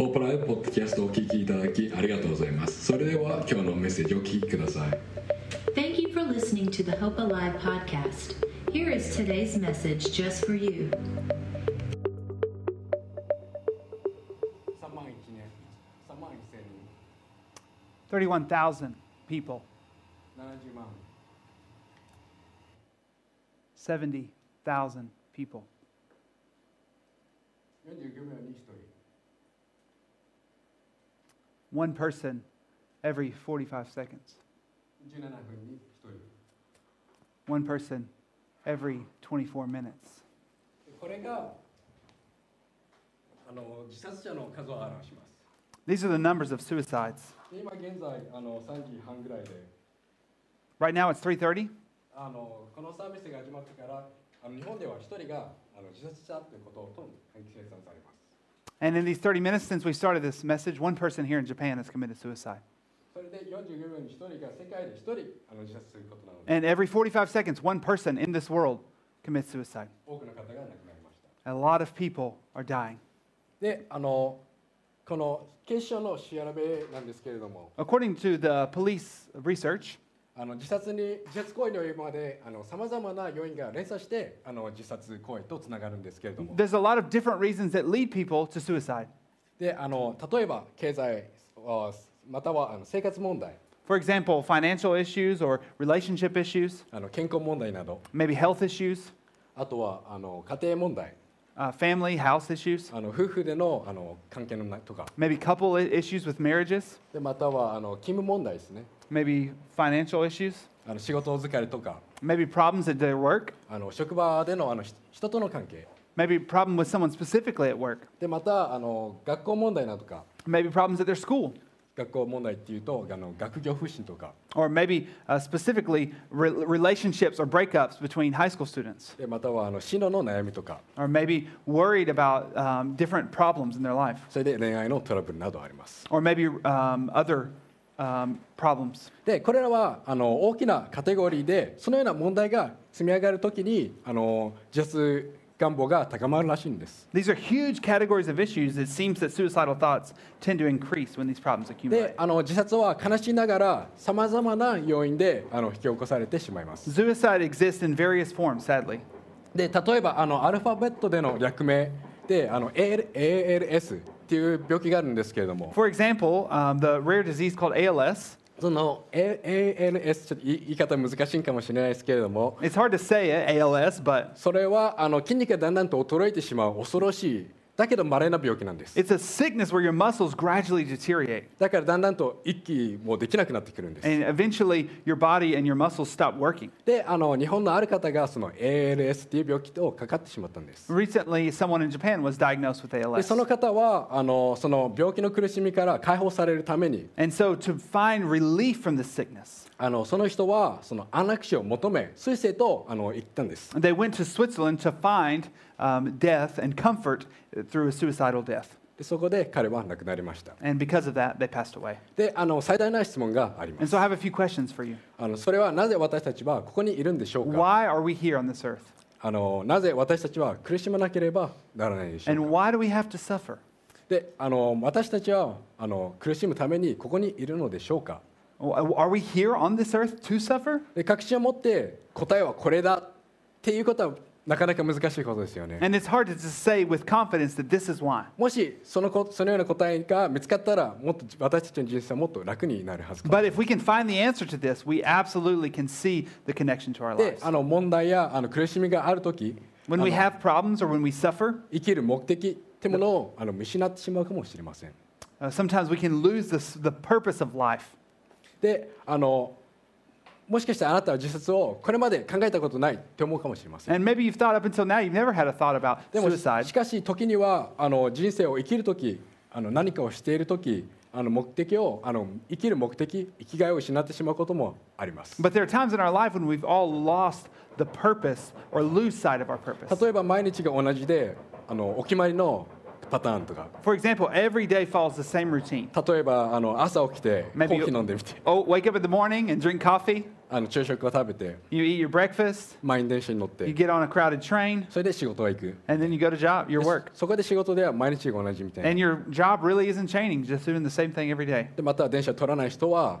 ホープライブポッドキャストをお聞きいただきありがとうございますそれでは今日のメッセージをお聞きください Thank you for listening to the Hope Alive podcast. Here is today's message just for you. 3万1年3万1000人31,000 people, 70万70,000 people. 45秒 One person every 45 seconds. 17分に1人 One person every 24 minutes. これがあの自殺者の数を表します These are the numbers of suicides. で今現在あの3時半ぐらいで Right now it's 3:30. あのこのサービスが始まってからあの日本では1人があの自殺したということと計算されます And in these 30 minutes since we started this message, one person here in Japan has committed suicide. それで45秒に1人が世界で1人あの自殺することなので And every 45 seconds, one person in this world commits suicide. 多くの方が亡くなりました A lot of people are dying. であのこの警視庁の調べなんですけれども According to the police research, あの自殺に自殺行為に及ぶまでさまざまな要因が連鎖してあの自殺行為とつながるんですけれども there's a lot of different reasons that lead people to suicide. であの例えば経済あまたはあの生活問題 For example, financial issues or relationship issues, あの健康問題など maybe health issues, あとはあの家庭問題 uh, family, house issues, あの夫婦でのあの関係のなとか maybe couple issues with marriages, でまたはあの勤務問題ですね maybe financial issues, あの仕事疲れとか maybe problems at their work, あの職場でのあのひ人との関係 maybe problem with someone specifically at work, でまたあの学校問題などか maybe problems at their school, 学校問題っていうとあの学業不振とか or maybe uh, specifically re- relationships or breakups between high school students, でまたはあの進路の悩みとか or maybe worried about um, different problems in their life, それで恋愛のトラブルなどあります or maybe um, other um, problems. でこれらはあの大きなカテゴリーでそのような問題が積み上がるときにあの自殺願望が高まるらしいんです These are huge categories of issues. It seems that suicidal thoughts tend to increase when these problems で accumulate. あの自殺は悲しながらさまざまな要因であの引き起こされてしまいます Suicide exists in various forms, sadly. で例えばあのアルファベットでの略名であの AL ALS っていう病気があるんですけれども For example, um, the rare disease called ALS. その A- ALS ちょっと言い方難しいかもしれないですけれども It's hard to say it, ALS, but それはあの筋肉がだんだんと衰えてしまう恐ろしいだけど稀な病気なんです it's a sickness where your muscles gradually deteriorate. だからだんだんと息もできなくなってくるんです And eventually, your body and your muscles stop working. であの日本のある方がその ALS っていう病気とかかってしまったんです Recently, someone in Japan was diagnosed with で ALS. その方はあのその病気の苦しみから解放されるために And so, to find relief from this sickness, あのその人はその安楽死を求めスイスへとあの行ったんです they went to Switzerland to find um, death and comfort through a suicidal death. でそこで彼は亡くなりました And because of that, they passed away. であの最大な質問がありま And す so, I have a few questions for you. あのそれはなぜ私たちはここにいるんでしょうか Why are we here on this earth? あのなぜ私たちは苦しまなければならないでしょう And か why do we have to suffer? であの私たちはあの苦しむためにここにいるのでしょうか Are we here on this earth to suffer? で確信を持って答えはこれだっていうことはなかなか難しいことですよね And it's hard to just say with confidence that this is why. もしそのこそのような答えが見つかったらもっと私たちの人生はもっと楽になるはずか But if we can find the answer to this, we absolutely can see the connection to our で lives. あの問題やあの苦しみがある時 When we あの have problems or when we suffer, 生きる目的ってものをあの見失ってしまうかもしれません uh, sometimes we can lose this, the purpose of life. であのもしかしたらあなたは自殺をこれまで考えたことないって思うかもしれません。でもし,かし時にはあの人生を生きるとき何かをしているとき目的をあの生きる目的生きがいを失ってしまうこともあります。例えば毎日が同じであのお決まりのパターンとか For example, every day follows the same routine. 例えばあの朝起きてコ Maybe ー you- ヒー飲んでみて Oh, wake up in the morning and drink coffee. あの昼食を食べて You eat your breakfast. 満員電車に乗っ You て get on a crowded train, それで仕事へ行く and then you go to job, your で work. そこで仕事では毎日が同じみたいな And your job really isn't changing, just doing the same thing every day. でまた電車取らない人は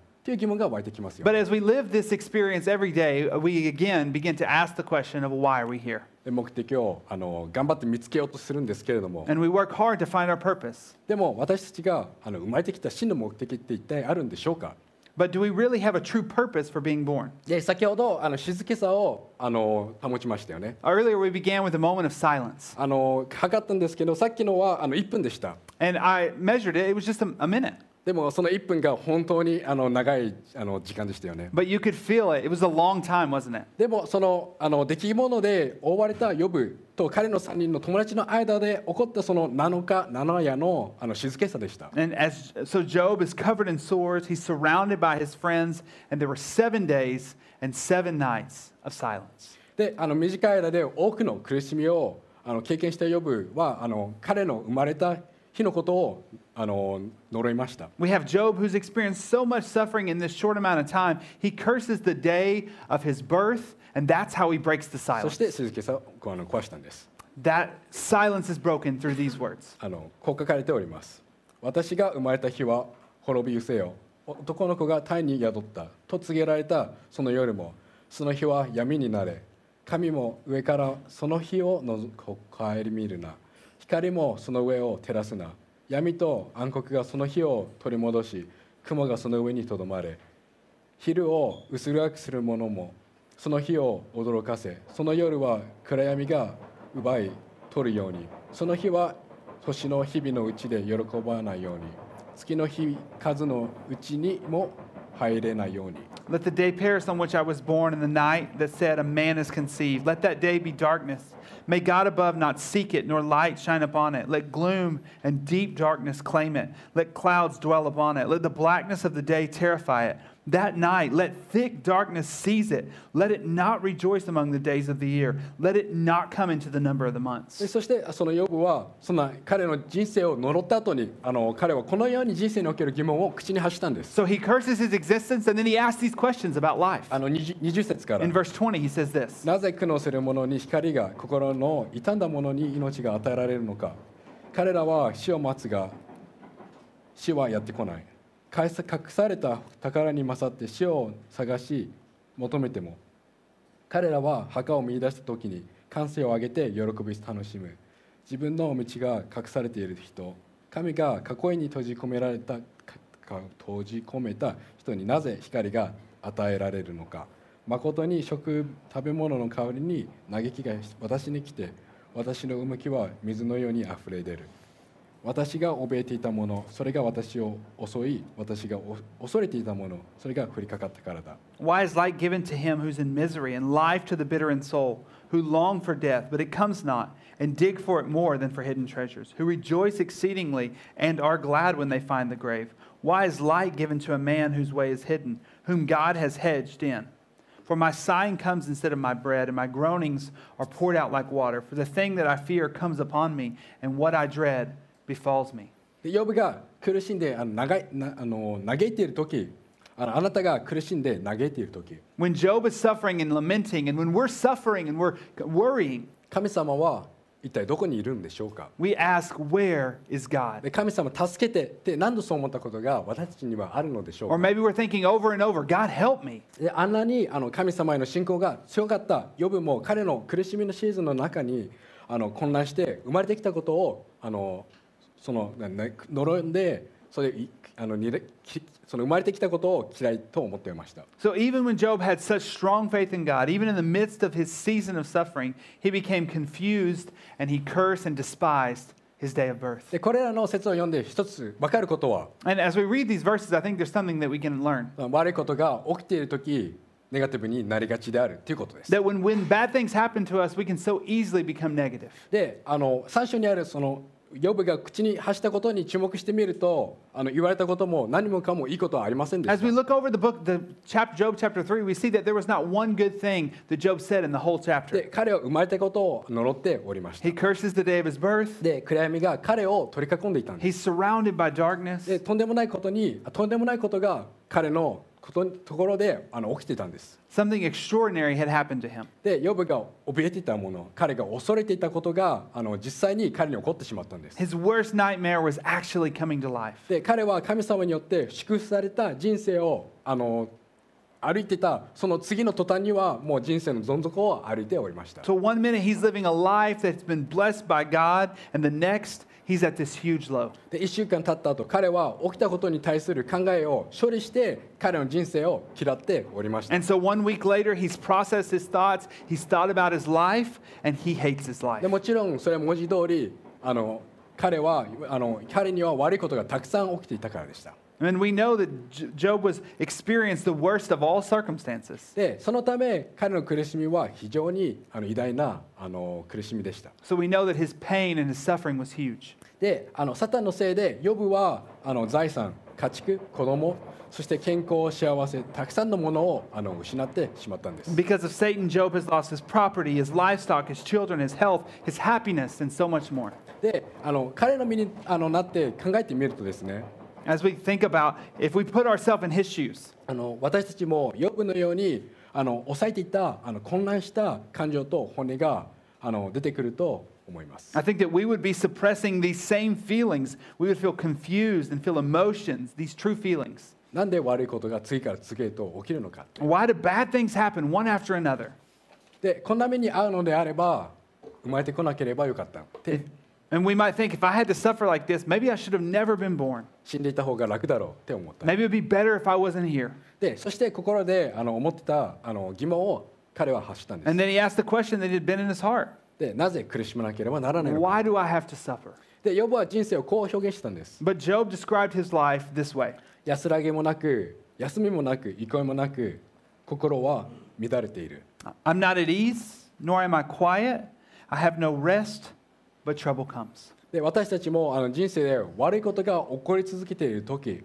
という疑問が湧いてきますよ but as we live this experience every day, uh, we again begin to ask the question of why are we here? で目的をあの頑張って見つけようとするんですけれども And we work hard to find our purpose. でも私たちがあの生まれてきた真の目的って一体あるんでしょうか But do we really have a true purpose for being born? で先ほどあの静けさをあの保ちましたよね Earlier, we began with a moment of silence. あの測ったんですけどさっきのはあの1分でした And I measured it, it was just a, a minute. でもその1分が本当にあの長いあの時間でしたよね But you could feel it. It was a long time, wasn't it? でもそのあの出来物で覆われたヨブと彼の3人の友達の間で起こったその7日7夜のあの静けさでした And as so Job is covered in sores, he's surrounded by his friends, and there were seven days and seven nights of silence. であの短い間で多くの苦しみをあの経験したヨブはあの彼の生まれた日のことをあの呪いました We have Job who's experienced so much suffering in this short amount of time. He curses the day of his birth, and that's how he breaks the そ silence. して静けさをこうあの壊したんです That silence is broken through these words. あのこう書かれております私が生まれた日は滅び失せよ男の子が胎に宿ったと告げられたその夜もその日は闇になれ神も上からその日をのぞ顧みるな光もその上を照らすな。闇と暗黒がその日を取り戻し雲がその上にとどまれ。昼を薄暗くする者もその日を驚かせその夜は暗闇が奪い取るように。その日は年の日々のうちで喜ばないように。月の日数のうちにも入れないように Let the day perish on which I was born, and the night that said, A man is conceived. Let that day be darkness. May God above not seek it, nor light shine upon it. Let gloom and deep darkness claim it. Let clouds dwell upon it. Let the blackness of the day terrify it. That night, let thick darkness seize it. Let it not rejoice among the days of the year. Let it not come into the number of the で months. そしてそのヨブはそんな彼の人生を呪った後にあの彼はこのように人生における疑問を口に発したんです So he curses his existence, and then he asks these questions about life. あの 20, 20節から In verse 20, he says this なぜ苦悩する者に光が心の傷んだ者に命が与えられるのか彼らは死を待つが死はやってこない 隠された宝に勝って死を探し求めても彼らは墓を見出した時に歓声を上げて喜び楽しむ。自分の道が隠されている人神が囲いに閉じ込められた閉じ込めた人になぜ光が与えられるのか。誠に食食べ物の代わりに嘆きが私に来て私の動きは水のようにあふれ出る。私が怯えていたものそれが私を襲い私がお恐れていたものそれが降りかかったからだ Why is light given to him who's in misery, and life to the bitter in soul, who long for death, but it comes not, and dig for it more than for hidden treasures, who rejoice exceedingly and are glad when they find the grave? Why is light given to a man whose way is hidden, whom God has hedged in? For my sighing comes instead of my bread, and my groanings are poured out like water. For the thing that I fear comes upon me, and what I dread befalls me. でヨブが苦しんであの長いなあの嘆いている時あのあなたが苦しんで嘆いている時 When Job is suffering and lamenting, and when we're suffering and we're worrying, 神様は一体どこにいるんでしょうか？we ask, Where is God? で神様助けてって何度そう思ったことが私たちにはあるのでしょう Or か maybe we're thinking over and over, God help me. であんなにあの神様への信仰が強かったヨブも彼の苦しみのシーズンの中にあの混乱して生まれてきたことをあのその呪んでそれいあのにれきその生まれてきたことを嫌いと思っていました So even when Job had such strong faith in God, even in the midst of his season of suffering, he became confused and he cursed and despised his day of birth. でこれらの説を読んで一つ分かることは And as we read these verses, I think there's something that we can learn. 悪いことが起きている時ネガティブになりがちであるということです。That when, when bad things happen to us, we can so easily become negative. であの最初にあるそのヨブが口に発したことに注目してみると、あの言われたことも何もかもいいことはありません。彼は生まれたことを呪っておりました。暗闇が彼を取り囲んでいた。とんでもないことに、とんでもないことが彼の。ことところであの起きていたんです。Something extraordinary had happened to him. でヨブが怯えていたもの彼が恐れていたことがあの実際に彼に起こってしまったんです。His worst nightmare was actually coming to life. で彼は神様によって祝福された人生をあの歩いてたその次の途端にはもう人生のどん底を歩いておりました。So one minute he's living a life that's been blessed by God, and the next He's で1週間経ったと彼は起きたことに対する考えを処理して彼の人生を嫌っておりました。でもちろんそれは文字通りあの彼はあの彼には悪いことがたくさん起きていたからでした。And we know that Job was experienced the worst of all circumstances. でそのため彼の苦しみは非常にあの偉大なあの苦しみでした。So we know that his pain and his suffering was huge. であのサタンのせいでヨブはあの財産家畜子供そして健康幸せたくさんのものをあの失ってしまったんです Because of Satan, Job has lost his property, his livestock, his children, his health, his happiness, and so much more. であの彼の身にあのなって考えてみるとですね As we think about if we put ourselves in his shoes, あの私たちもヨブのようにあの抑えていたあの混乱した感情と骨があの出てくると思います I think that we would be suppressing these same feelings. We would feel confused and feel emotions, these true feelings. なんで悪いことが次から次へと起きるのか Why do bad things happen one after another? でこんな目に遭うのであれば生まれてこなければよかったって And we might think, if I had to suffer like this, maybe I should have never been born. 死んでいた方が楽だろうって思った Maybe it would be better if I wasn't here. でそして心であの思ってたあの疑問を彼は発したんです And then he asked the question that had been in his heart でなぜ苦しまなければならないのか Why do I have to suffer? でヨブは人生をこう表現したんです But Job described his life this way 安らぎもなく休みもなく憩いもなく心は乱れている I'm not at ease, nor am I quiet. I have no rest, But trouble comes. で私たちもあの人生で悪いことが起こり続けている時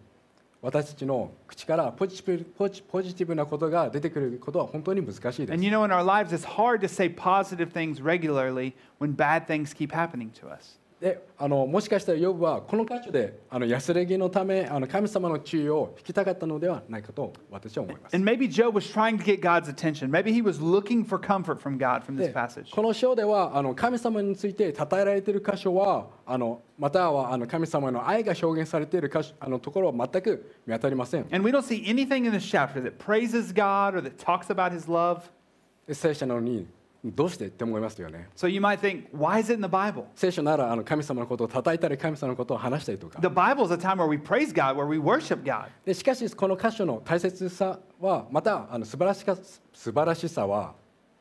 私たちの口からポジティブポジポジティブなことが出てくることは本当に難しいで And す you know, in our lives, it's hard to say positive things regularly when bad things keep happening to us. であのもしかしたらヨブはこの箇所であの安らぎのためあの神様の注意を引きたかったのではないかと私は思います And maybe Job was trying to get God's attention. Maybe he was looking for comfort from God from this で passage. この章ではあの神様について称えられている箇所はあのまたはあの神様の愛が表現されている箇所あのところは全く見当たりません And we don't see anything in this chapter that praises God or that talks about his love. で聖書なのにどうしてって思いますよね So you might think, why is it in the Bible? 聖書ならあの神様のことを叩いたり神様のことを話したりとか The Bible is a time where we praise God, where we worship God. でしかしこの箇所の大切さはまたあの素晴らしか素晴らしさは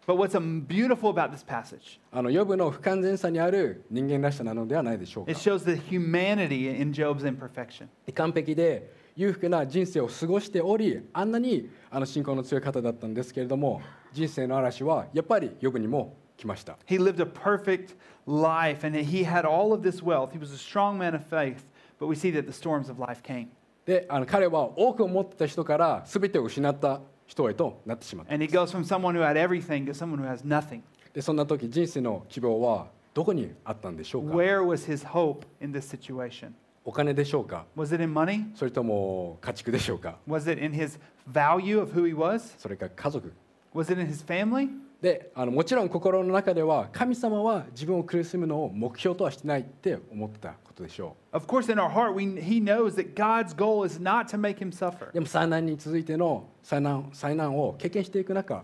But what's um, beautiful about this passage, あのヨブの不完全さにある人間らしさなのではないでしょうか it shows the humanity in Job's imperfection. 完璧で裕福な人生を過ごしておりあんなにあの信仰の強い方だったんですけれども人生の嵐はやっぱりヨブにも来ました He lived a perfect life and he had all of this wealth. He was a strong man of faith, but we see that the storms of life came. であの彼は多くを持ってた人から全てを失った人へとなってしまった And he goes from someone who had everything to someone who has nothing. でそんな時人生の希望はどこにあったんでしょうか Where was his hope in this situation? お金でしょうか Was it in money? それとも家畜でしょうか Was it in his value of who he was? それか家族 Was it in his family? であのもちろん心の中では神様は自分を苦しむのを目標とはしてないって思ってたことでしょ Of course, in our heart, we, he knows that God's goal is not to make him suffer. うでも災難に続いての災難災難を経験していく中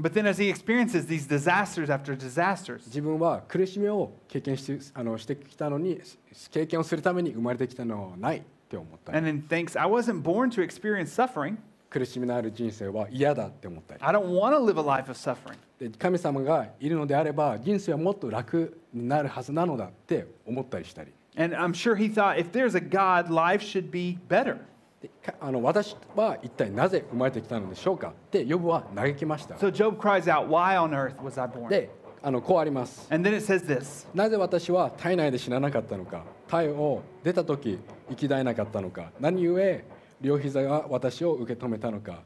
But then, as he experiences these disasters after disasters, 自分は苦しみを経験してあのしてきたのに経験をするために生まれてきたのはないって思った and then thinks, I wasn't born to experience suffering. 苦しみのある人生は嫌だって思ったり I don't want to live a life of suffering. で神様がいるのであれば人生はもっと楽になるはずなのだって思ったりしたり And I'm sure he thought if there's a God, life should be better. でかあの私は一体なぜ生まれてきたのでしょうか？ってヨブは嘆きました。So Job cries out, Why on earth was I born? であのこうあります。And then it says this. なぜ私は体内で死ななかったのか？体を出た時生き絶えなかったのか？何故両膝が私を受け止めたのか？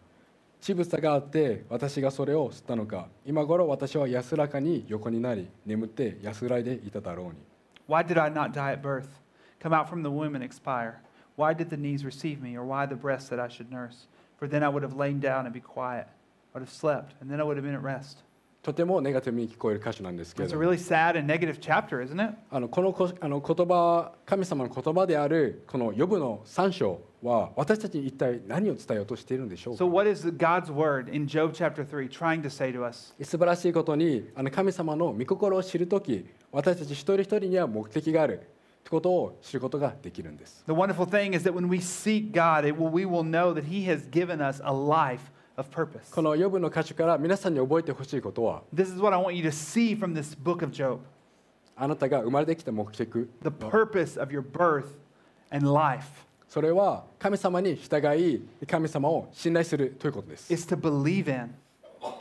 乳房があって私がそれを吸ったのか？今頃私は安らかに横になり眠って安らいでいただろうに。Why did I not die at birth? Come out from the womb and expire? Why did the knees receive me, or why the breast that I should nurse? For then I would have lain down and be quiet. I would have slept, and then I would have been at rest. とてもネガティブに聞こえる歌詞なんですけれども really chapter? あのこのこあの言葉神様の言葉であるこのヨブの3章は私たちに一体何を伝えようとしているんでしょうか So, what is God's word in Job chapter 3 trying to say to us? 素晴らしいことにあの神様の御心を知るとき私たち一人一人には目的があるということを知ることができるんです The wonderful thing is that when we seek God, it will, we will know that He has given us a life of purpose. このヨブの歌詞から皆さんに覚えてほしいことは This is what I want you to see from this book of Job あなたが生まれてきた目的 the purpose of your birth and life それは神様に従い神様を信頼するということです is to believe in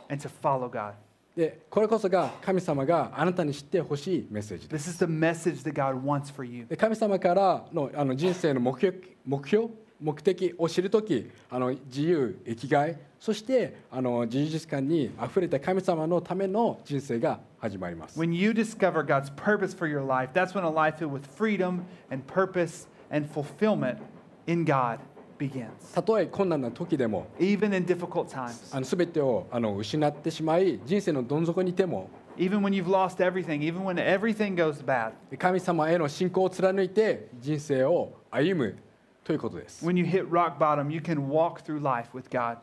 and to follow God. でこれこそが神様があなたに知ってほしいメッセージです This is the message that God wants for you. で神様からのあの人生の目標目標目的を知るときあの自由生きがいそしてあの事実感にあふれた神様のための人生が始まります When you discover God's purpose for your life, that's when a life filled with freedom and purpose and fulfillment in God begins. たとえ困難な時でも Even in difficult times, あの全てをあの失ってしまい人生のどん底にいても even when you've lost everything, even when everything goes bad, 神様への信仰を貫いて人生を歩むということです when you hit rock bottom, you can walk through life with God.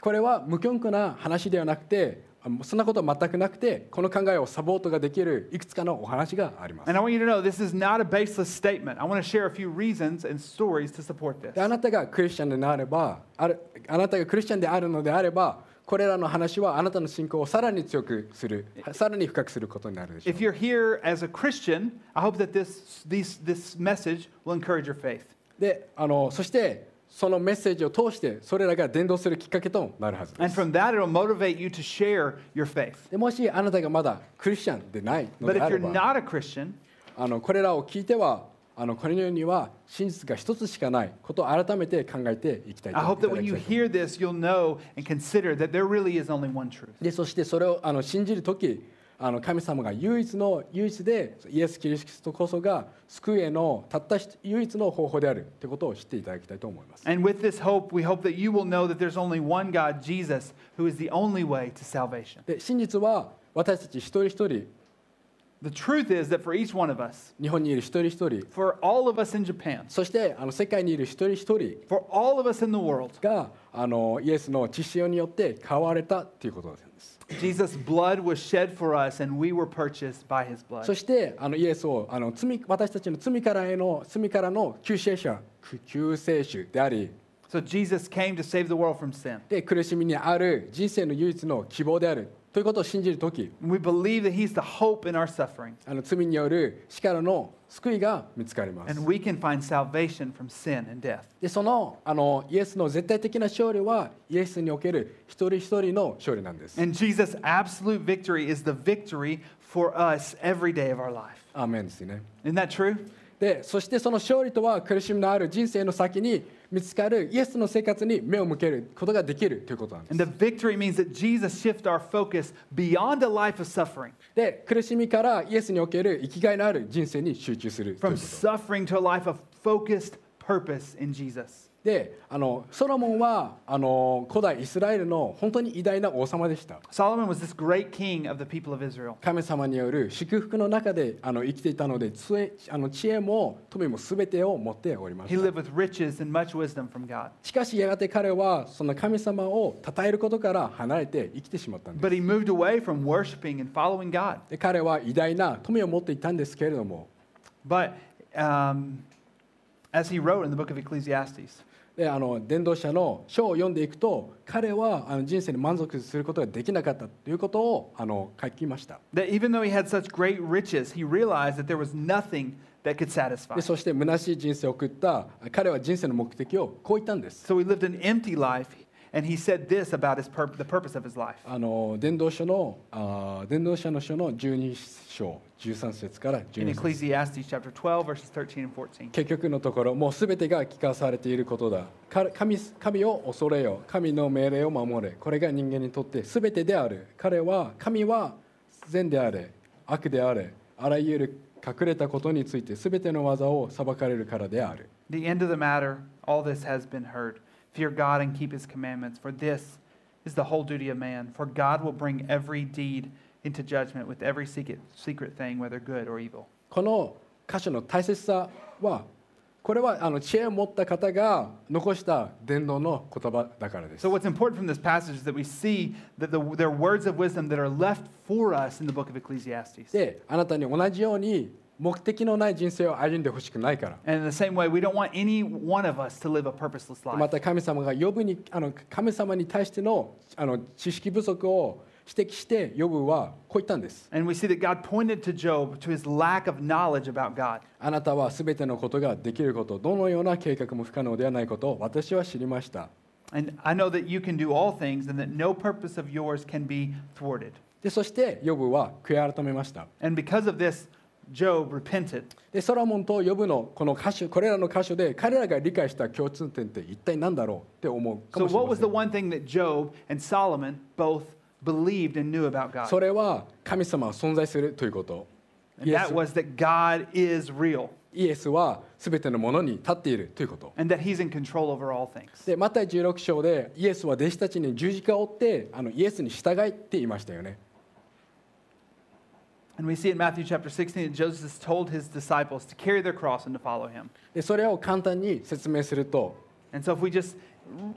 これは無根拠な話ではなくてあそんなことは全くなくて、この考えをサポートができるいくつかのお話があります。あなたがクリスチャンであればある、あなたがクリスチャンであるのであれば、これらの話はあなたの信仰をさらに強くする、さらに深くすることになる。で、あの、そして、そのメッセージを通してそれらが伝道するきっかけとなるはずです。でもしあなたがまだクリスチャンでないあれのこれらを聞いてはあのこのには真実が一つしかないことを改めて考えていきたいと思います。I hope that. あの神様が唯一の唯一でイエス・キリストこそが救いへのたった唯一の方法であるということを知っていただきたいと思います。And with this hope, we hope that you will know that there's only one God, Jesus, who is the only way to salvation. で真実は私たち一人一人 The truth is that for each one of us, 日本にいる一人一人 for all of us in Japan, そしてあの世界にいる一人一人 for all of us in the world, があのイエスの血潮によって変われたということなんです。Jesus' blood was shed for us and we were purchased by his blood. そしてあのイエスをあの罪私たちの罪からへの罪からの救世者救世主であり So Jesus came to save the world from sin. で苦しみにある人生の唯一の希望であるということを信じるとき We believe that he's the hope in our suffering あの罪による死からの 救いが見つかります and we can find salvation from sin and death. でそのあのイエスの絶対的な勝利はイエスにおける一人一人の勝利なんです。 And Jesus' absolute victory is the victory for us every day of our life. アーメンですね。 Isn't that true? でそしてその勝利とは苦しみのある人生の先に見つかるイエスの生活に目を向けることができるということなんです。苦しみからイエスにおける生きがいのある人生に集中する。であのソロモンはあの古代イスラエルの本当に偉大な王様でした。Solomon was this great king of the people of Israel. 神様による祝福の中であの生きていたので知恵あの知恵も富も全てを持っておりま He した lived with riches and much wisdom from God. しかしやがて彼はその神様を称えることから離れて生きてしまったんです But he moved away from worshiping and following God. で彼は偉大な富を持っていたんですけれども But um, as he wrote in the book of Ecclesiastes, であの伝道者の書を読んでいくと彼はあの人生に満足することができなかったということをあの書きました。That could satisfy. そして虚しい人生を送った彼は人生の目的をこう言ったんです。And he said this about his pur- the purpose of his life. あの伝道書のあ伝道者の書の12章13節から In 12節。Ecclesiastes chapter 12, verses 13 and 14. 結局のところもうすべてが聞かされていることだ。か神神を恐れよ。神の命令を守れ。これが人間にとってすべてである。彼は神は善であれ。悪であれ。あらゆる隠れたことについてすべての技を裁かれるからである。The end of the matter, all this has been heard. Fear God and keep his commandments, for this is the whole duty of man. For God will bring every deed into judgment with every secret, secret thing, whether good or evil. この箇所の大切さはこれはあの知恵を持った方が残した伝道の言葉だからです So, what's important from this passage is that we see that the, there are words of wisdom that are left for us in the book of Ecclesiastes. であなたに同じように 目的のない人生を歩んでほしくないから。また神様が呼ぶにあの神様に対しての,あの知識不足を指摘して、呼ぶはこう言ったんです。あなたはすべてのことができること、どのような計画も不可能ではないことを私は知りました。And I know that you Job repented. でソロモンと呼ぶのこの箇所これらの箇所で彼らが理解した共通点って一体何だろうって思うか So, もしれ what ま was せ the ん one thing that Job and Solomon both believed and knew about そ God? れは神様は存在するということイ And エ that ス was that God is real イエスは全てのものに立っているということ and that he's in control over all things. でマタイ16章でイエスは弟子たちに十字架を追ってあのイエスに従いって言いましたよね And we see in Matthew chapter 16 that Joseph told his disciples to carry their cross and to follow him. でそれを簡単に説明すると And so, if we just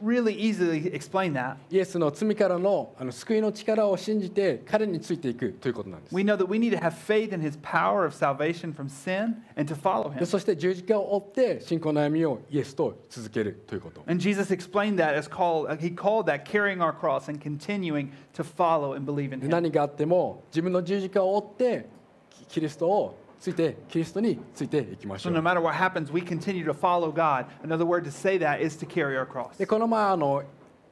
really easily explain that, イエスの罪からのあの救いの力を信じて彼についていくということなんです we know that we need to have faith in his power of salvation from sin and to follow で him. そして十字架を追って信仰の歩みをイエスと続けるということ And Jesus explained that as called, uh, he called that carrying our cross and continuing to follow and believe in で him. 何があっても自分の十字架を追ってキキリストを ついてキリストについていきまし So ょ no う matter what happens, we continue to follow God. Another word to say that is to carry our cross. でこの前あの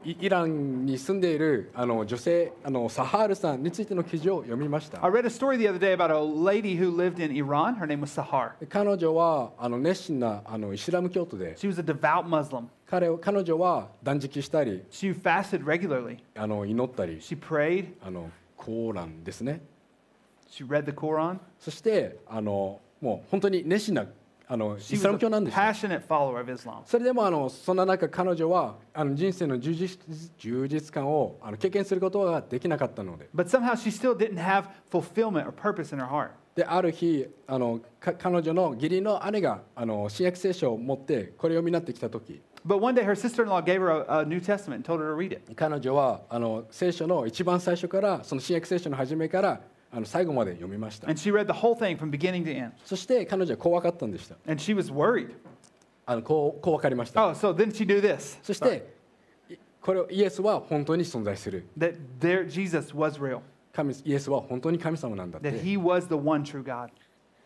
イイランに住んでいるあの女性あのサハールさんについての記事を読みました I read a story the other day about a lady who lived in Iran. Her name was Sahar. で彼女はあの熱心なあのイスラム教徒で She was a devout Muslim. 彼を彼女は断食したり She fasted regularly. あの祈ったり She prayed. あのコーランですねそしてあのもう本当に熱心なあのイスラム教なんです。それでもあのそんな中彼女はあの人生の充実,充実感をあの経験することができなかったので。である日あの彼女の義理の姉があの新約聖書を持ってこれを見なってきた時。彼女はあの聖書の一番最初からその新約聖書の初めからあの最後まで読みました And she read the whole thing from beginning to end. そして彼女はこう分かったんでした And she was worried. あのこうこう分かりました Oh, so then she knew this そしていこれをイエスは本当に存在する that there, Jesus was real, 神イエスは本当に神様なんだっ that て he was the one true God.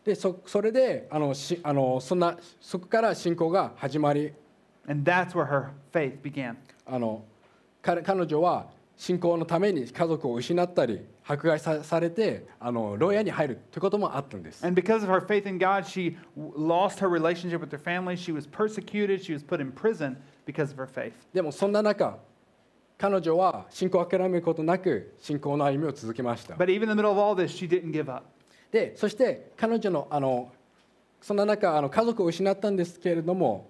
でそそれであのしあのそんなそこから信仰が始まり And that's where her faith began. あの彼彼女は信仰のために家族を失ったり迫害さされてあの牢屋に入るということもあったんです。And because of her faith in God, she lost her relationship with her family. She was persecuted. She was put in prison because of her faith. でもそんな中彼女は信仰を諦めることなく信仰の歩みを続けました。But even in the middle of all this, she didn't give up. でそして彼女のあのそんな中あの家族を失ったんですけれども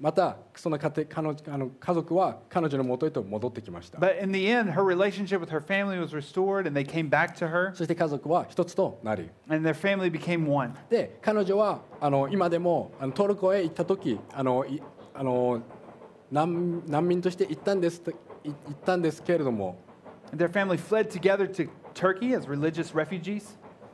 またその家,庭彼女あの家族は彼女のもとへと戻ってきました。そして家族は一つとなり。彼女はあの今でもあのトルコへ行ったとき、難,難民として行っ,たんです行ったんですけれども。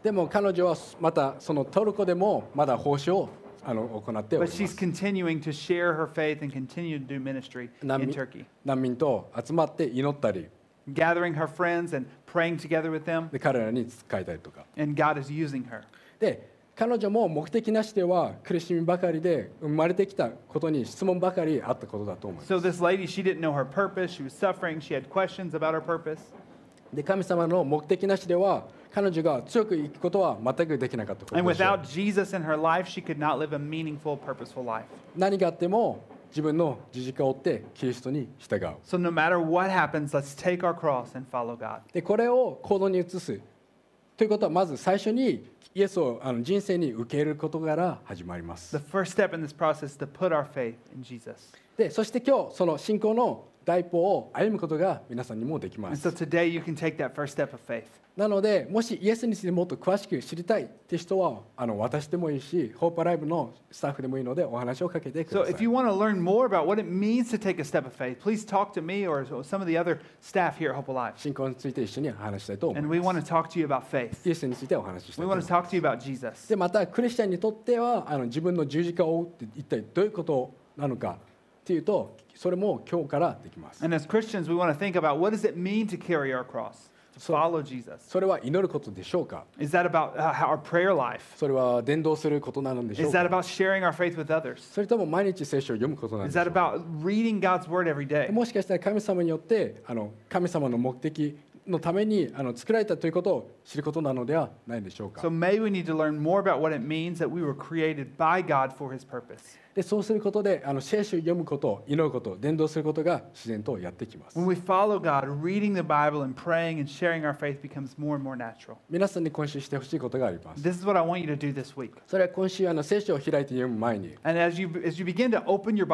でも彼女はまたそのトルコでもまだ報酬。あの行っており But ま she's す continuing to share her faith and continue to do ministry 難 in 民 Turkey, 難民と集まって祈ったり gathering her friends and praying together with them. で彼らに使いたりとか And God is using her. で彼女も目的なしでは苦しみばかりで生まれてきたことに質問ばかりあったことだと思います So this lady, she didn't know her purpose. She was suffering. She had questions about her purpose. で神様の目的なしでは彼女が強く生くことは全くできなかったこと And without Jesus in her life, she could not live a meaningful, purposeful life. 何があっても自分の十字架を追ってキリストに従う So no matter what happens, let's take our cross and follow God. でこれを行動に移すということはまず最初にイエスをあの人生に受け入れることから始まります The first step in this process to put our faith in Jesus. でそして今日その信仰の第一歩を歩むことが皆さんにもできま And す so today you can take that first step of faith. なのでもしイエスについてもっと詳しく知りたいって人はあの私でもいいしホープライブのスタッフでもいいのでお話をかけてく So ださい if you want to learn more about what it means to take a step of faith, please talk to me or some of the other staff here at Hope Alive. 信仰について一緒に話したいと思い And ま we す want to talk to you about faith. イエスについてお話ししたい We と思い want ま to す talk to you about Jesus. でまたクリスチャンにとってはあの自分の十字架を追うって一体どういうことなのかっていうとそれも今日からできます And as Christians, we want to think about what does it mean to carry our cross, So- follow Jesus? それは祈ることでしょうか Is that about uh, our prayer life? それは伝道することなのでしょ Is う that か about sharing our faith with others? それとも毎日聖書を読むことなんで Is しょ that うか about reading God's word every day? もしかしたら神様によってあの神様の目的のためにあの作られたということを知ることなのではないでしょうか So maybe we need to learn more about what it means that we were created by God for his purpose. でそうすることであの聖書を読むこと、祈ること、伝道することが自然とやってきます。God, and and more more 皆さんに今週してほしいことがあります。それは今週あの聖書を開いて読む前に。As you, as you Bible, you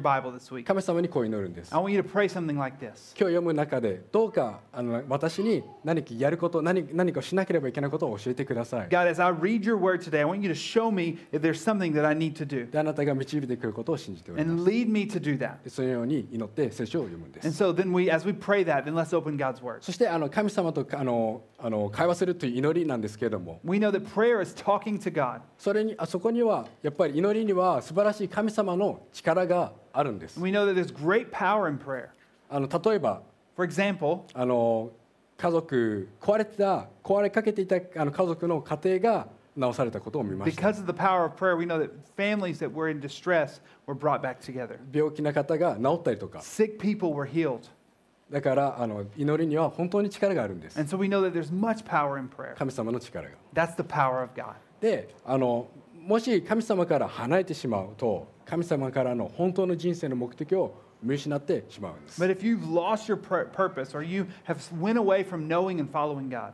Bible week, 神様にこう祈るんです。Like、今日読む中で、どうかあの私に何かやること何、何かしなければいけないことを教えてください。God, as I read your word today, I want you to show me if there's something that I need to do. あなたが導いてくることを信じております。そのように祈って聖書を読むんです。そして、あの神様とあのあの会話するという祈りなんですけれども、それにあそこには、やっぱり祈りには素晴らしい神様の力があるんです。あの例えば、あの家族壊れてた、壊れかけていたあの家族の家庭が、直されたことを見ました because of the power of prayer, we know that families that were in distress were brought back together. 病気な方が治ったりとか Sick people were healed. だからあの祈りには本当に力があるんです And so we know that there's much power in prayer. 神様の力が That's the power of God. であのもし神様から離れてしまうと神様からの本当の人生の目的を見失ってしまうんです But if you've lost your pur- purpose or you have went away from knowing and following God,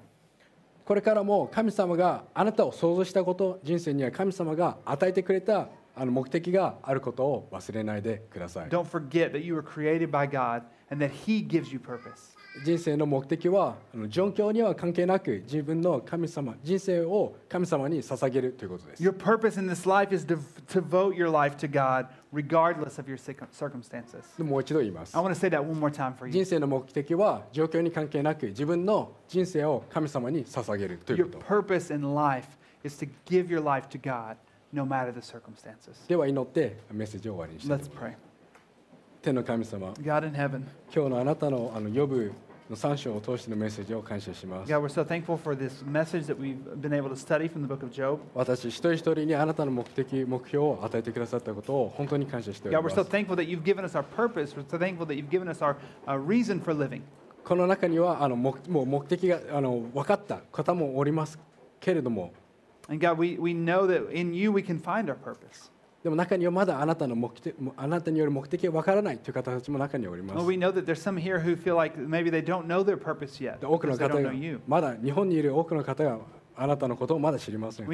これからも神様があなたを想像したこと人生には神様が与えてくれたあの目的があることを忘れないでください don't forget that you were created by God and that He gives you purpose. 人生の目的は状況には関係なく自分の神様人生を神様に捧げるということです Your purpose in this life is to devote your life to God regardless of your circum- circumstances. でもう一度言います I want to say that one more time for you. 人生の目的は状況に関係なく自分の人生を神様に捧げるという Your こと purpose in life is to give your life to God no matter the circumstances. では祈ってメッセージを終わりにしたいと Let's 思います pray. 天の神様 God in heaven, 今日のあなたのあの呼ぶの3章を通してのメッセージを感謝します God, we're so thankful for this message that we've been able to study from the book of Job. 私一人一人にあなたの目的目標を与えてくださったことを本当に感謝しており God, ま we're す so thankful that you've given us our purpose. We're so thankful that you've given us our uh, reason for living. この中にはあの目もう目的があの分かった方もおりますけれども And God, we, we know that in you we can find our purpose. でも中にはまだあなたの目的あなたによる目的はわからないという方たちも中におります。多く日本にいる多くの方があなたのことを知りません。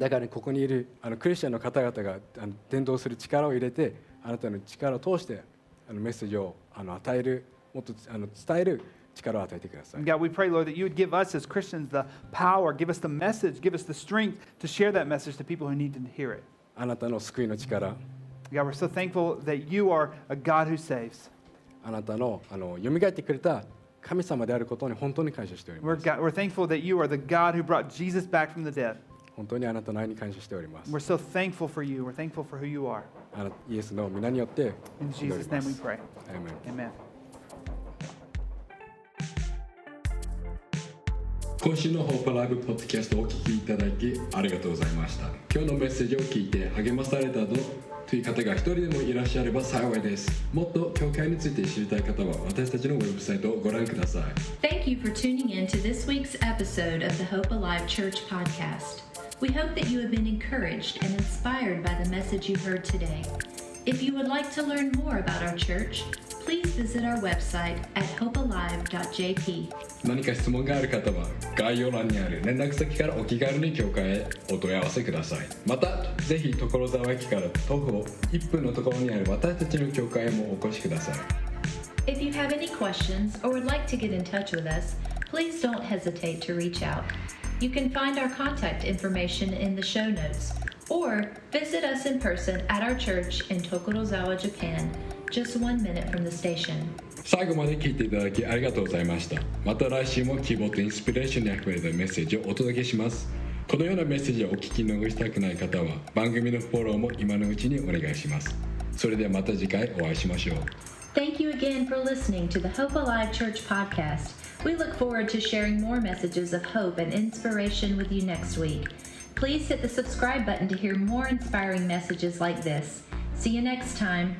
だからここにいるあのクリスチャンの方々があの伝道する力を入れてあなたの力を通してあのメッセージをあの与えるもっとあの伝える。力を与えてください God, we pray, Lord, that you would give us as Christians the power, give us the message, give us the strength to share that message to people who need to hear it. あなたの救いの力 God, we're so thankful that you are a God who saves. あなたのあの蘇ってくれた神様であることに本当に感謝しておりま We're, す God, we're thankful that you are the God who brought Jesus back from the dead. 本当にあなたの愛に感謝しております We're so thankful for you. We're thankful for who you are. あなイエスの皆によって In Jesus' ま name we す pray. Amen Amen. 今週のホープライブポッドキャストをお聞きいただきありがとうございました今日のメッセージを聞いて励まされたとという方が一人でもいらっしゃれば幸いですもっと教会について知りたい方は私たちのウェブサイトをご覧ください Thank you for tuning in to this week's episode of the Hope Alive Church podcast. We hope that you have been encouraged and inspired by the message you heard today. If you would like to learn more about our church, please visit our website at hopealive.jp. 何か質問がある方は概要欄にある連絡先からお気軽に教会へお問い合わせくださいまたぜひ所沢駅から徒歩1分のところにある私たちの教会へもお越しください If you have any questions or would like to get in touch with us, please don't hesitate to reach out. You can find our contact information in the show notes or visit us in person at our church in Tokorozawa, Japan, just one minute from the station. 最後まで聞いていただきありがとうございましたまた来週も希望とインスピレーションにあふれたメッセージをお届けしますこのようなメッセージをお聞き逃したくない方は番組のフォローも今のうちにお願いしますそれではまた次回お会いしましょう Thank you again for listening to the Hope Alive Church podcast. We look forward to sharing more messages of hope and inspiration with you next week. Please hit the subscribe button to hear more inspiring messages like this. See you next time.